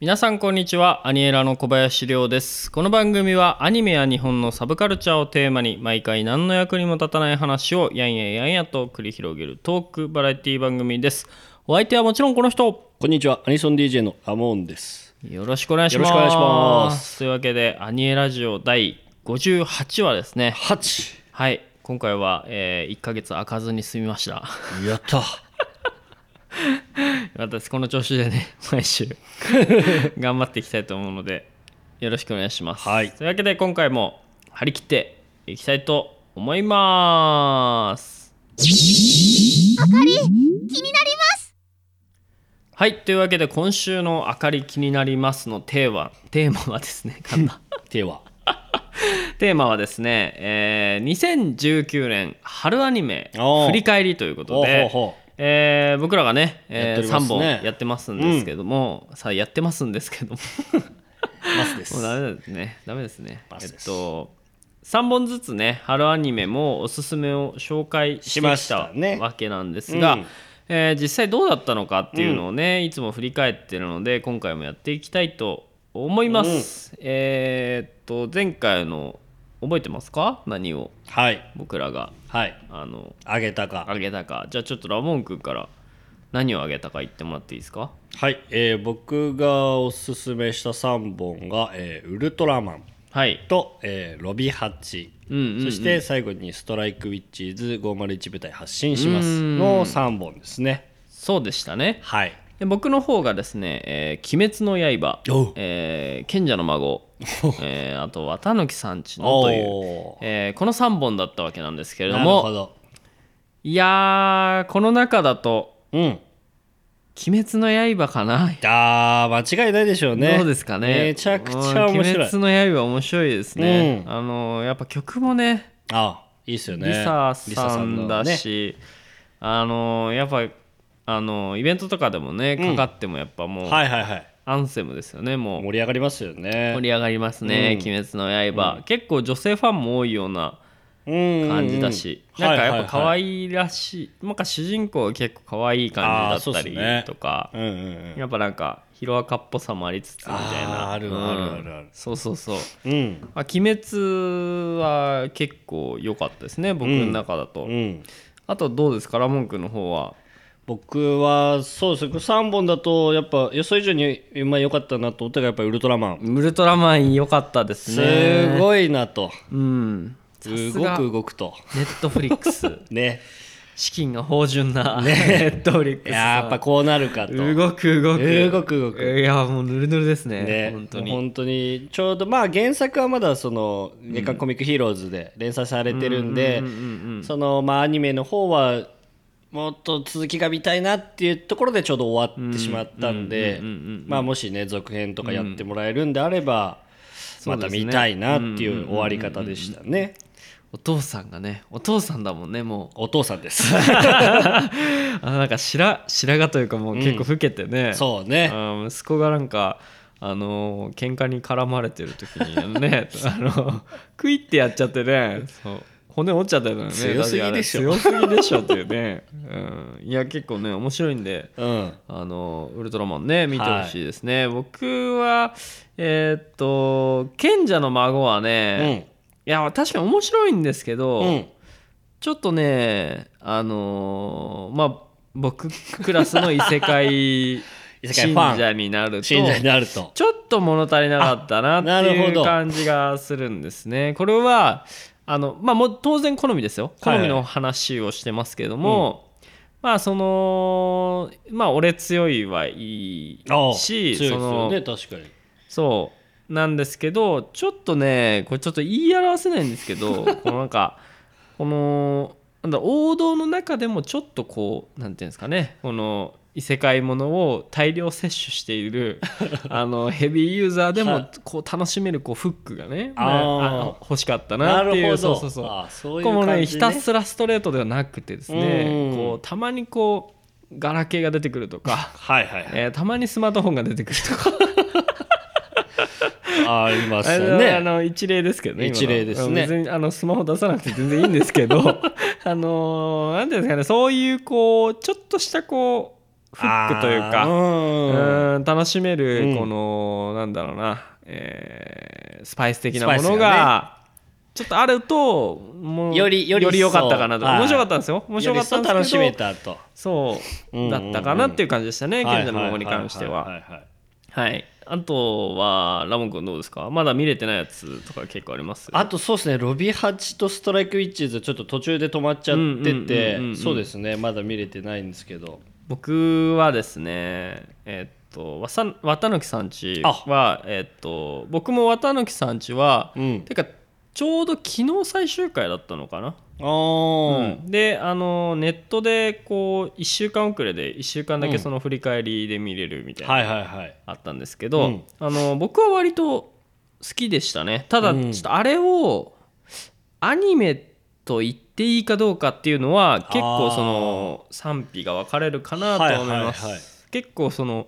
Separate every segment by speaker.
Speaker 1: 皆さんこんにちは。アニエラの小林亮です。この番組はアニメや日本のサブカルチャーをテーマに毎回何の役にも立たない話をやんややんやと繰り広げるトークバラエティ番組です。お相手はもちろんこの人。
Speaker 2: こんにちは。アニソン DJ のアモーンです。
Speaker 1: よろしくお願いします。
Speaker 2: よろしくお願いします。
Speaker 1: というわけでアニエラジオ第58話ですね。
Speaker 2: 8
Speaker 1: はい。今回は、え1ヶ月開かずに済みました。
Speaker 2: やった。
Speaker 1: 私この調子でね毎週 頑張っていきたいと思うのでよろしくお願いします、
Speaker 2: はい。
Speaker 1: というわけで今回も張り切っていきたいと思います。
Speaker 3: あかり気になります
Speaker 1: はいというわけで今週の「明かり気になります」のテーマテーマはですね噛んだ
Speaker 2: 手は
Speaker 1: テーマはですね、えー2019年春アニメ振り返りということでえー僕らがね、えー3
Speaker 2: ね。
Speaker 1: 本やってますんですけども、さあやってますんですけども。
Speaker 2: う マスです。
Speaker 1: もうダメですね。ダメですね。えっと、3本ずつね、春アニメもおすすめを紹介してき
Speaker 2: した
Speaker 1: わけなんですが、
Speaker 2: うん
Speaker 1: えー実際どうだったのかっていうのをね、いつも振り返ってるので、今回もやっていきたいと思います。えーっと、前回の、覚えてますか？何を？
Speaker 2: はい。
Speaker 1: 僕らが、
Speaker 2: はい。
Speaker 1: あの、
Speaker 2: あげたか。
Speaker 1: あげたか。じゃあちょっとラモン君から何をあげたか言ってもらっていいですか？
Speaker 2: はい、えー僕がおすすめした3本が、えーウルトラマン
Speaker 1: はい。
Speaker 2: と、えーロビハチ、
Speaker 1: うんうんうん。
Speaker 2: そして最後にストライクウィッチーズ501部隊発進します。
Speaker 1: うん。
Speaker 2: の3本ですね。
Speaker 1: そうでしたね。
Speaker 2: はい。
Speaker 1: で僕の方がですね「えー鬼滅の刃
Speaker 2: おう」
Speaker 1: えー賢者の孫」えーあと「綿貫さんちの」という、えーこの3本だったわけなんですけれど
Speaker 2: なるほ
Speaker 1: も
Speaker 2: ど。
Speaker 1: いやーこの中だと
Speaker 2: うん「
Speaker 1: 鬼滅の刃」かな。
Speaker 2: あー間違いないでしょうね。
Speaker 1: どうですかね。
Speaker 2: めちゃくちゃ面
Speaker 1: うん
Speaker 2: 白い。
Speaker 1: 鬼滅の刃面白いですね、
Speaker 2: うん。
Speaker 1: あのやっぱ曲もね
Speaker 2: あいいっすよね。
Speaker 1: リサさんだ
Speaker 2: のね。
Speaker 1: し、あのやっぱあのイベントとかでもねかかってもやっぱもう、
Speaker 2: はいはいはい。
Speaker 1: アンセムですよねもう。
Speaker 2: 盛り上がりますよね。
Speaker 1: 盛り上がりますね「
Speaker 2: うん。
Speaker 1: 鬼滅の刃」結構女性ファンも多いような
Speaker 2: 感
Speaker 1: 感じだし、なんかやっぱ可愛いらしい,、なんか主人公が結構可愛い感じだったり
Speaker 2: ね
Speaker 1: とか、
Speaker 2: うんうんうん。
Speaker 1: やっぱなんかヒロアカっぽさもありつつみたいな。
Speaker 2: ある
Speaker 1: うん
Speaker 2: あるあるある。
Speaker 1: そうそうそう、
Speaker 2: うん。
Speaker 1: まあ、鬼滅は結構良かったですね僕の中だと、
Speaker 2: うん。
Speaker 1: あとどうですかラモン君の方は？
Speaker 2: 僕はそうですね。3本だとやっぱ予想以上にまあ良かったなと思ったのがやっぱりウルトラマン。
Speaker 1: ウルトラマン良かったですね。
Speaker 2: すごいなと。
Speaker 1: うん
Speaker 2: 動
Speaker 1: が
Speaker 2: く動くと。
Speaker 1: ネットフリックス。
Speaker 2: ね。
Speaker 1: 資金が豊潤な、ネットフリックス。
Speaker 2: やっぱこうなるかと。
Speaker 1: 動く動く。
Speaker 2: 動く動く。
Speaker 1: いやもうぬるぬるですね。
Speaker 2: ね。
Speaker 1: 本当に。
Speaker 2: 本当にちょうどまあ原作はまだその月刊コミックヒーローズで連載されてるんでそのまあアニメの方はもっと続きが見たいなっていうところでちょうど終わってしまったんでまあもしね続編とかやってもらえるんであればまた見たいなっていう終わり方でしたね
Speaker 1: お父さんがねお父さんだもんねも
Speaker 2: お父さんです。
Speaker 1: う あなんか白白髪というかもう結構老けてね、
Speaker 2: そうね。
Speaker 1: あ息子がなんかあのー喧嘩に絡まれてる時にね あのクイってやっちゃってねそう。骨折っちゃったよね
Speaker 2: 強すぎでしょ。
Speaker 1: 強すぎでしょっていうね、うん、いや結構ね面白いんで
Speaker 2: うん。
Speaker 1: あのウルトラマンね見てほしいですね、僕はえーっと賢者の孫は
Speaker 2: う
Speaker 1: ね、
Speaker 2: ん
Speaker 1: いや確かに面白いんですけど、
Speaker 2: うん。
Speaker 1: ちょっとねあのーまあ僕クラスの異世界
Speaker 2: 異世界
Speaker 1: 信
Speaker 2: ファン。
Speaker 1: 者になると
Speaker 2: 信者になると。
Speaker 1: ちょっと物足りなかったなっていう
Speaker 2: るほど。
Speaker 1: 感じがするんですね。これはあの、まあ、もう当然好みですよ。好みの話をしてますけども、まあそのまあ俺強いはいい
Speaker 2: ああ
Speaker 1: し
Speaker 2: 強いです
Speaker 1: その
Speaker 2: よね確かに。
Speaker 1: そうなんですけどちょっとねこれちょっと言い表せないんですけど このなんかこのなんだ王道の中でもちょっとこうなんていうんですかねこの異世界ものを大量摂取している あのヘビーユーザーでもこう楽しめるこうフックがね
Speaker 2: あ
Speaker 1: 欲しかったなっていうそうそうそう。こうね。ひたすらストレートではなくてですね
Speaker 2: うん。
Speaker 1: こうたまにこうガラケーが出てくるとか、
Speaker 2: はいはいはい。
Speaker 1: えーたまにスマートフォンが出てくるとか
Speaker 2: ああります
Speaker 1: あ
Speaker 2: よ
Speaker 1: のあ
Speaker 2: ね
Speaker 1: の一例ですけどね
Speaker 2: 一例ですね。
Speaker 1: 別にあのスマホ出さなくて全然いいんですけど あのなんていうんですかねそういうこうちょっとしたこうフックという
Speaker 2: あ
Speaker 1: か
Speaker 2: ー
Speaker 1: うん。楽しめ
Speaker 2: うん
Speaker 1: るこの、なんだろうな、えースパイス的なもの
Speaker 2: が
Speaker 1: がちょっとあるともう
Speaker 2: よりより
Speaker 1: 良かったかなと。面白かったんですよ。面白かったんですけ
Speaker 2: 楽しめたと。
Speaker 1: そうだったかなっていう感じでしたね、賢者の桃に関しては。
Speaker 2: はい。はい。
Speaker 1: あとは、ラモン君どうですか？まだ見れてないやつとか結構あります
Speaker 2: あとそうですねロビハチとストライクウィッチーズちょっと途中で止まっちゃっててそうですねまだ見れてないんですけど。
Speaker 1: 僕はですね、えっと、綿貫さんちは、えっと、僕も綿貫さんちは、
Speaker 2: うん。
Speaker 1: てか、ちょうど昨日最終回だったのかな。
Speaker 2: あー。
Speaker 1: うん。であのネットでこう1週間遅れで1週間だ
Speaker 2: うん。
Speaker 1: けその振り返りで見れるみたいな、
Speaker 2: はいはいはい。
Speaker 1: あったんですけど、
Speaker 2: うん。
Speaker 1: あの僕は割と好きでしたね。ただ
Speaker 2: うん。
Speaker 1: ちょっとあれをアニメと言っていいかどうかっていうのは結構その賛否が分かれるかなと思います、結構その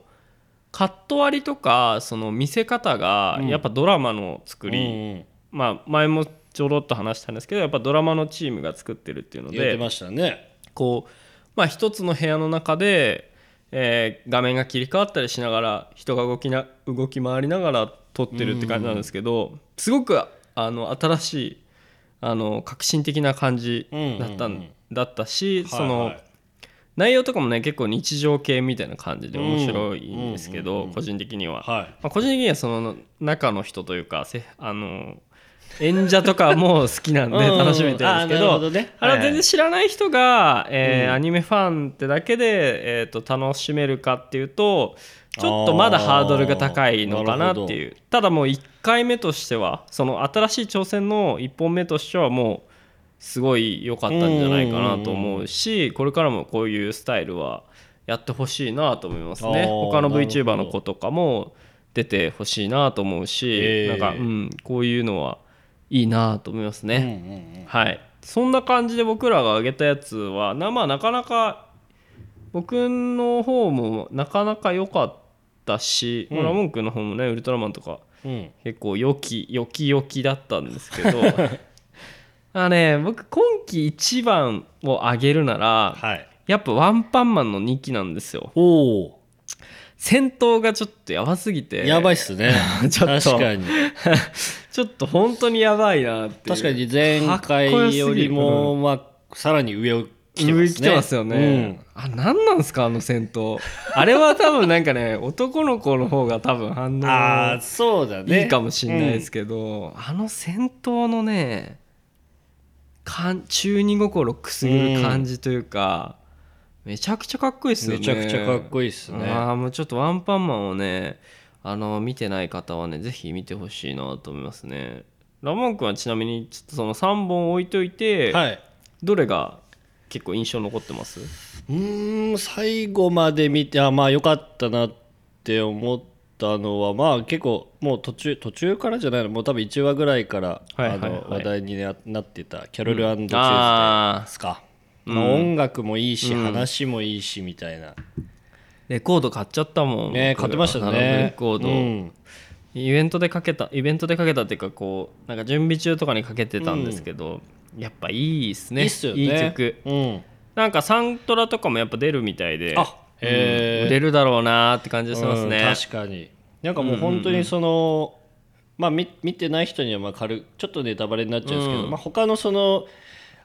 Speaker 1: カット割りとかその見せ方が
Speaker 2: うん。
Speaker 1: やっぱドラマの作り、まあ前もちょろっと話したんですけどやっぱドラマのチームが作ってるっていうので
Speaker 2: 言ってましたね。
Speaker 1: こうまあ一つの部屋の中で、えー画面が切り替わったりしながら人が動きな動き回りながら撮ってるって感じなんですけど、すごくあの新しいあの革新的な感じだった,、だったし、その、内容とかもね結構日常系みたいな感じで面白いんですけど、個人的には。
Speaker 2: はい。
Speaker 1: まあ、個人的にはその中の人というかせあの演者とかも好きなんで
Speaker 2: うんうん
Speaker 1: 楽しめてるんですけ
Speaker 2: あーなる
Speaker 1: ど
Speaker 2: ほどね。
Speaker 1: あれは
Speaker 2: はい。はい
Speaker 1: 全然知らない人が、えー
Speaker 2: うん。
Speaker 1: アニメファンってだけで、えー、と楽しめるかっていうとちょっとまだハードルが高いのかなっていう。ただもう1回目としてはその新しい挑戦の1本目としてはもうすごい良かったんじゃないかなと思うしこれからもこういうスタイルはやってほしいなと思いますね。他の VTuber の子とかも出てほしいなと思うし、
Speaker 2: へー。
Speaker 1: なんか、うん、こういうのはいいなと思いますね。はい、そんな感じで僕らが挙げたやつはな,、まあ、なかなか僕の方もなかなか良かったし、
Speaker 2: うん。
Speaker 1: ラモン君の方もねウルトラマンとか
Speaker 2: うん。
Speaker 1: 結構良き良き良きだったんですけど あのね僕今季一番を挙げるなら
Speaker 2: はい。
Speaker 1: やっぱワンパンマンの2期なんですよ。
Speaker 2: おお
Speaker 1: 戦闘がちょっとやばすぎて。
Speaker 2: やばいっすね。
Speaker 1: ちょっと。
Speaker 2: 確かに
Speaker 1: ちょっと本当にやばいなって
Speaker 2: 確かに前回よりもまあさらに上を来てますね。
Speaker 1: てますよね、あ何なんですかあの戦闘。あれは多分なんかね 男の子の方が多分反
Speaker 2: うん、あそうだね。
Speaker 1: いいかもしれないですけど、あの戦闘のねかん中二心くすぐる感じというか、めちゃくちゃかっこいいっすよね。
Speaker 2: めちゃくちゃかっこいいっすね。
Speaker 1: ああもうちょっとワンパンマンをねあの見てない方はねぜひ見てほしいなと思いますね。ラモン君はちなみにちょっとその3本置いといて、
Speaker 2: はい。
Speaker 1: どれが結構印象残ってます？
Speaker 2: うーん最後まで見てあまあ良かったなって思ったのはまあ結構もう途中途中からじゃないの？もう多分1話ぐらいから、
Speaker 1: はいはいはい。
Speaker 2: あの話題にななってた。キャロルチューズデー
Speaker 1: あ
Speaker 2: ですか、
Speaker 1: うん
Speaker 2: まあ、音楽もいいし、
Speaker 1: うん
Speaker 2: 話もいいしみたいな
Speaker 1: レコード買っちゃったもん。僕
Speaker 2: ね買ってましたね。
Speaker 1: レコード、
Speaker 2: うん。
Speaker 1: イベントでかけたイベントでかけたっていうかこうなんか準備中とかにかけてたんですけど、やっぱいいっすね。
Speaker 2: いいっすよね。
Speaker 1: い曲。
Speaker 2: うん。
Speaker 1: なんかサントラとかもやっぱ出るみたいで。
Speaker 2: あ
Speaker 1: うん。出るだろうなーって感じがしますね、
Speaker 2: うん確かに。なんかもう本当にその、まあ見見てない人にはまあ軽ちょっとネタバレになっちゃうんですけど、
Speaker 1: うん。
Speaker 2: まあ、他のその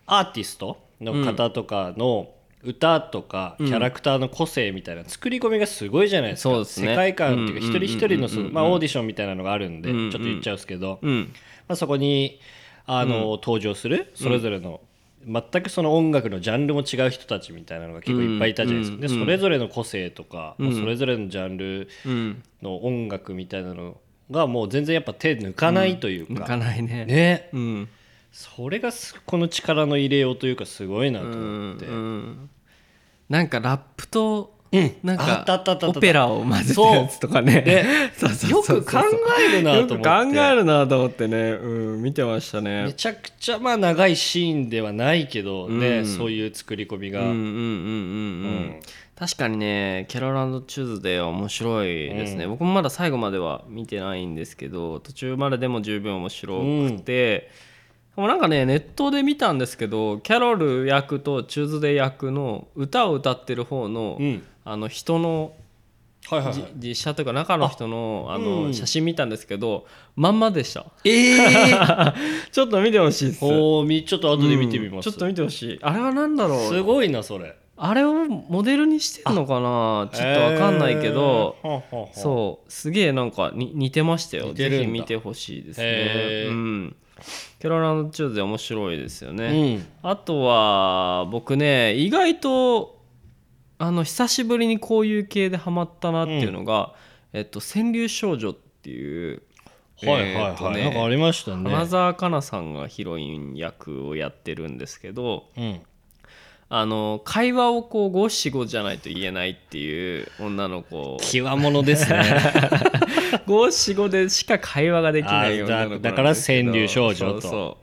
Speaker 2: アーティストの方とかの歌とかキャラクターの個性みたいな作り込みがすごいじゃないですか、
Speaker 1: そうですね。
Speaker 2: 世界観っていうか
Speaker 1: うん。
Speaker 2: 一人一人のその
Speaker 1: うん。
Speaker 2: まあオーディションみたいなのがあるんで
Speaker 1: うん。
Speaker 2: ちょっと言っちゃうんですけど、
Speaker 1: うん。
Speaker 2: まあ、そこにあの、登場するそれぞれの、全くその音楽のジャンルも違う人たちみたいなのが結構いっぱいいたじゃないですか、
Speaker 1: うん。
Speaker 2: でそれぞれの個性とか、それぞれのジャンル
Speaker 1: うん
Speaker 2: の音楽みたいなのがもう全然やっぱ手抜かないという
Speaker 1: 抜
Speaker 2: か、
Speaker 1: かないね。
Speaker 2: ね。
Speaker 1: うん。
Speaker 2: それがすこの力の入れようというかすごいなと
Speaker 1: うん
Speaker 2: 思って、
Speaker 1: うんなんかラップとなんかオペラを混ぜたやつとかね。
Speaker 2: よく考えるなと思って。
Speaker 1: よく考えるなと思ってね、うん、見てましたね。
Speaker 2: めちゃくちゃまあ長いシーンではないけどね、
Speaker 1: うん。
Speaker 2: そういう作り込みが、
Speaker 1: うんうんうんうんうん。確かにねキャロランド・チューズデーは面白いですね、僕もまだ最後までは見てないんですけど途中まででも十分面白くて、もうなんかねネットで見たんですけどキャロル役とチューズデー役の歌を歌ってる方の,、
Speaker 2: うん。
Speaker 1: あの人の
Speaker 2: はいはい、
Speaker 1: じ実写というか中の人のあ
Speaker 2: うん。
Speaker 1: の写真見たんですけど、まんまでした。
Speaker 2: ええ
Speaker 1: ちょっと見てほしいです。
Speaker 2: おちょっと後で見てみます、
Speaker 1: うん。ちょっと見てほしい。あれは何だろう。
Speaker 2: すごいなそれ
Speaker 1: あれをモデルにしてんのかな？ちょっとわかんないけど、
Speaker 2: えー。はあはあはあ
Speaker 1: そうすげえなんかに似てましたよ。ぜひ見てほしいですね。
Speaker 2: へー。
Speaker 1: うん。キャロランド・チューズで面白いですよね、
Speaker 2: うん。
Speaker 1: あとは僕ね意外とあの久しぶりにこういう系でハマったなっていうのが「えっと、川柳少女」っていう
Speaker 2: はいはいはい、
Speaker 1: ね
Speaker 2: なんかありましたね。
Speaker 1: 花澤香菜さんがヒロイン役をやってるんですけど
Speaker 2: うん
Speaker 1: あの会話をこう五七五じゃないと言えないっていう女の子。
Speaker 2: 極物ですね。
Speaker 1: 五七五でしか会話ができない
Speaker 2: あ
Speaker 1: 女の子
Speaker 2: だだから川柳少女と。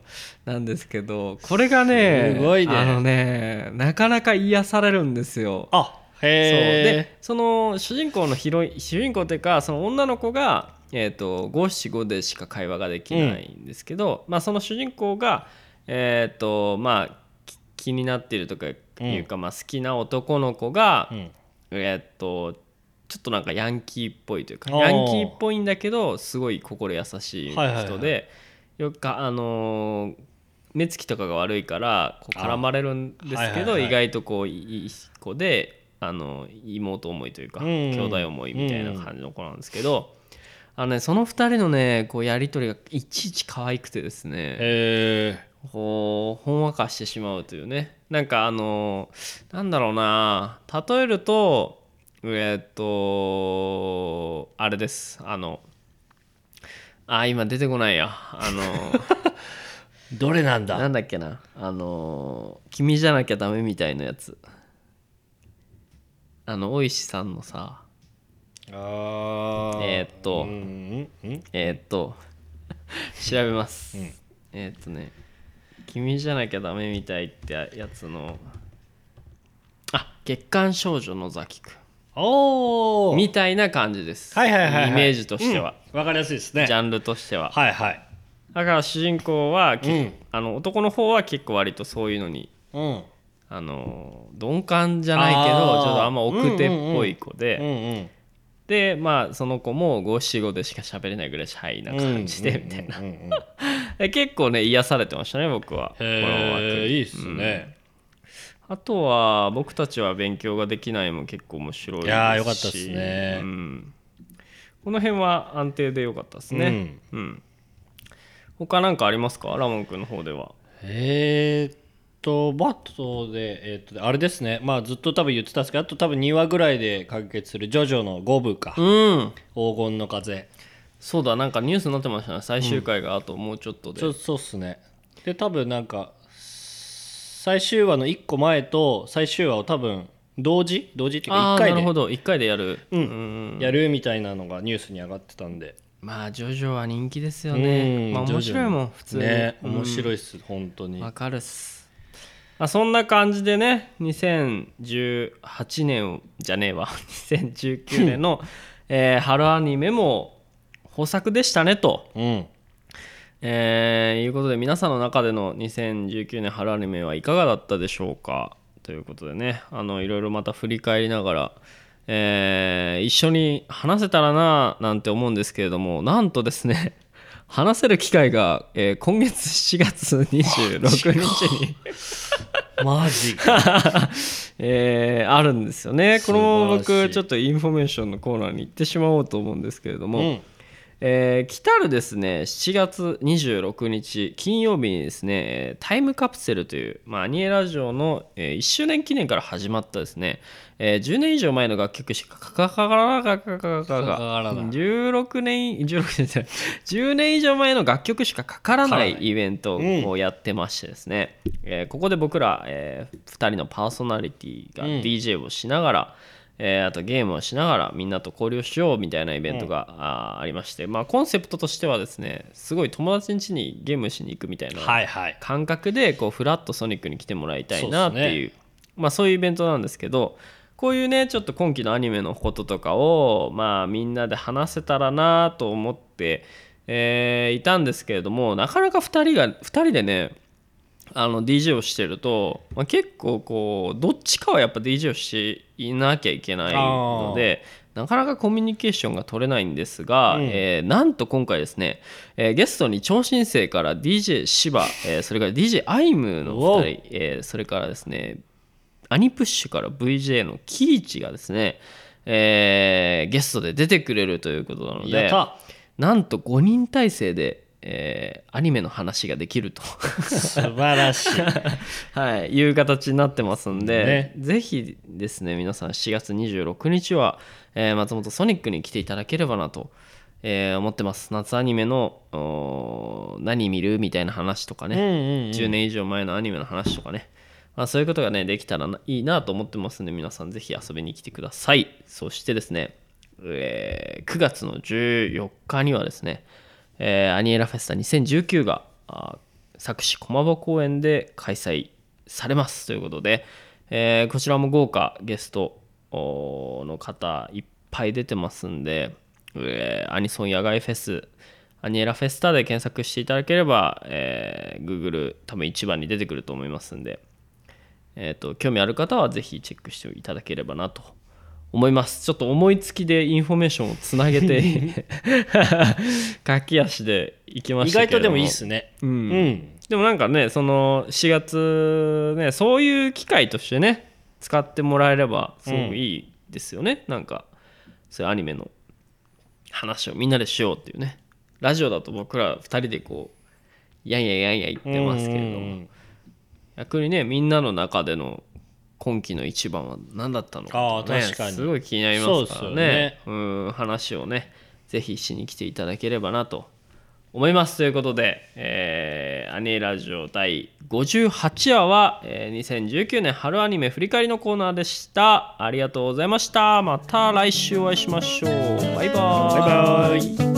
Speaker 1: なんですけどこれがね
Speaker 2: すごいね。
Speaker 1: あのねなかなか癒されるんですよ。
Speaker 2: あへえ
Speaker 1: でその主人公のヒロイン主人公というかその女の子がえー、と五七五でしか会話ができないんですけど、まあ、その主人公が、えーとまあ、き気になっているとかいうか、まあ、好きな男の子が、
Speaker 2: うん。
Speaker 1: えーっとちょっとなんかヤンキーっぽいというかヤンキーっぽいんだけどすごい心優しい人で、よくかあのー目つきとかが悪いからこう絡まれるんですけど、意外とこういい子であの妹思いというか、
Speaker 2: うん
Speaker 1: 兄弟思いみたいな感じの子なんですけど、あのね、その2人のねこうやり取りがいちいち可愛くてですね、こうほんわかしてしまうというね。なんかあのなんだろうな。例えるとえーっとあれです。あのあ今出てこないや。あの
Speaker 2: どれなんだ？
Speaker 1: なんだっけな。あの君じゃなきゃダメみたいなやつ。あの大石さんのさ。
Speaker 2: あー。
Speaker 1: えーっとえーっと調べます、
Speaker 2: うん。
Speaker 1: えーっとね「君じゃなきゃダメみたい」ってやつの。あ月刊少女のザキくん
Speaker 2: おお
Speaker 1: みたいな感じです、
Speaker 2: はいはいはいはい。
Speaker 1: イメージとしては、
Speaker 2: うん。わかりやすいですね。
Speaker 1: ジャンルとしては。
Speaker 2: はいはい。
Speaker 1: だから主人公は、け
Speaker 2: うん。
Speaker 1: あの男の方は結構割とそういうのに
Speaker 2: うん。
Speaker 1: あの鈍感じゃないけどちょっとあんま奥手っぽい子で、
Speaker 2: うんうん
Speaker 1: でまあその子も五七五でしか喋れないぐらいシャイな感じでみたいな、
Speaker 2: うんうんうんうん
Speaker 1: で結構ね癒されてましたね僕は。こ
Speaker 2: えいいっすね。
Speaker 1: あとは僕たちは勉強ができないも結構面白いですし。
Speaker 2: いやーよかったっすね。
Speaker 1: うん、この辺は安定でよかったですね。うん、他なんかありますか？ラモン君の方では。
Speaker 2: えーっとバットでえーっとあれですね。まあずっと多分言ってたんですけどあと多分2話ぐらいで完結するジョジョの5部か。
Speaker 1: うん。
Speaker 2: 黄金の風
Speaker 1: そうだなんかニュースになってましたね。最終回があともうちょっとで、
Speaker 2: そうそうっすね。で多分なんか最終話の1個前と最終話を多分同時？同時っていうか1
Speaker 1: ああな
Speaker 2: 回で。
Speaker 1: るほど。1回でやる。
Speaker 2: うん。
Speaker 1: うん
Speaker 2: やるみたいなのがニュースに上がってたんで。
Speaker 1: まあジョジョは人気ですよ
Speaker 2: うん
Speaker 1: ねまあ面白いもん普通に。
Speaker 2: ね
Speaker 1: うん。
Speaker 2: 面白いっす本当に。
Speaker 1: わかるっす、まあ、そんな感じでね2018年じゃねえわ。2019年の、えー春アニメも豊作でしたねと、
Speaker 2: うん。
Speaker 1: えーいうことで皆さんの中での2019年春アニメはいかがだったでしょうか？ということでねあのいろいろまた振り返りながら、えー一緒に話せたらななんて思うんですけれどもなんとですね 話せる機会が、えー今月7月26日に
Speaker 2: マジか。
Speaker 1: えーあるんですよね。このまま僕ちょっとインフォメーションのコーナーに行ってしまおうと思うんですけれども、
Speaker 2: うん
Speaker 1: えー来たるですね7月26日金曜日にですねえータイムカプセルという、まあ、アニエラジオの、えー1周年記念から始まったですね、えー10年以上前の楽曲しかかからなかかかかか
Speaker 2: かからない。
Speaker 1: 16年16年じゃない10年以上前の楽曲しかかからない。イベントをやってましてですね、えーここで僕ら、え2人のパーソナリティが
Speaker 2: うん。
Speaker 1: DJ をしながら、えーあとゲームをしながらみんなと交流しようみたいなイベントが、あーありまして、まあ、コンセプトとしてはですねすごい友達ん家にゲームしに行くみたいな感覚でこうフラットソニックに来てもらいたいなっていう
Speaker 2: そうっす
Speaker 1: まあ、そういうイベントなんですけどこういうねちょっと今期のアニメのこととかをまあみんなで話せたらなと思って、えーいたんですけれどもなかなか2人が2人でねあの DJ をしてると、まあ、結構こうどっちかはやっぱ DJ をしていなきゃいけないのでなかなかコミュニケーションが取れないんですが、
Speaker 2: うん。
Speaker 1: えーなんと今回ですね、えーゲストに超新星から DJ 芝、えーそれから DJ アイムの2人、えーそれからですねアニプッシュから VJ のキイチがですね、えーゲストで出てくれるということなのでなんと5人体制で、えーアニメの話ができると、
Speaker 2: 素晴らしい。
Speaker 1: はい、いう形になってますんで、
Speaker 2: ね。
Speaker 1: ぜひですね皆さん7月26日は、えー松本ソニックに来ていただければなと、えー思ってます。夏アニメの何見るみたいな話とかね、
Speaker 2: うんうんうん。
Speaker 1: 10年以上前のアニメの話とかね、まあ、そういうことがねできたらないいなと思ってますんで皆さんぜひ遊びに来てください。そしてですね、えー9月の14日にはですね、えーアニエラフェスタ2019があー佐久市駒場公園で開催されますということで、えーこちらも豪華ゲストの方いっぱい出てますんで、えーアニソン野外フェスアニエラフェスタで検索していただければ、えー Google 多分一番に出てくると思いますんで、えー、と興味ある方はぜひチェックしていただければなと思います。ちょっと思いつきでインフォメーションをつなげて 駆け足でいきましたけれども。
Speaker 2: 外とでもいいっすね。
Speaker 1: うん。
Speaker 2: うん。
Speaker 1: でもなんかねその4月ねそういう機会としてね使ってもらえればすごくいいですよね、なんかそういうアニメの話をみんなでしようっていうね。ラジオだと僕ら2人でこうやんやんやんや言ってますけれども、
Speaker 2: うんうんうん。
Speaker 1: 逆にねみんなの中での今期の一番は何だったのかね
Speaker 2: 確かに。
Speaker 1: すごい気になりますからね。
Speaker 2: ですよ
Speaker 1: うん話をねぜひしに来ていただければなと思います。ということで、えーアニエラジオ第58話は、えー2019年春アニメ振り返りのコーナーでした。ありがとうございました。また来週お会いしましょう。バイバイ。
Speaker 2: バイバイ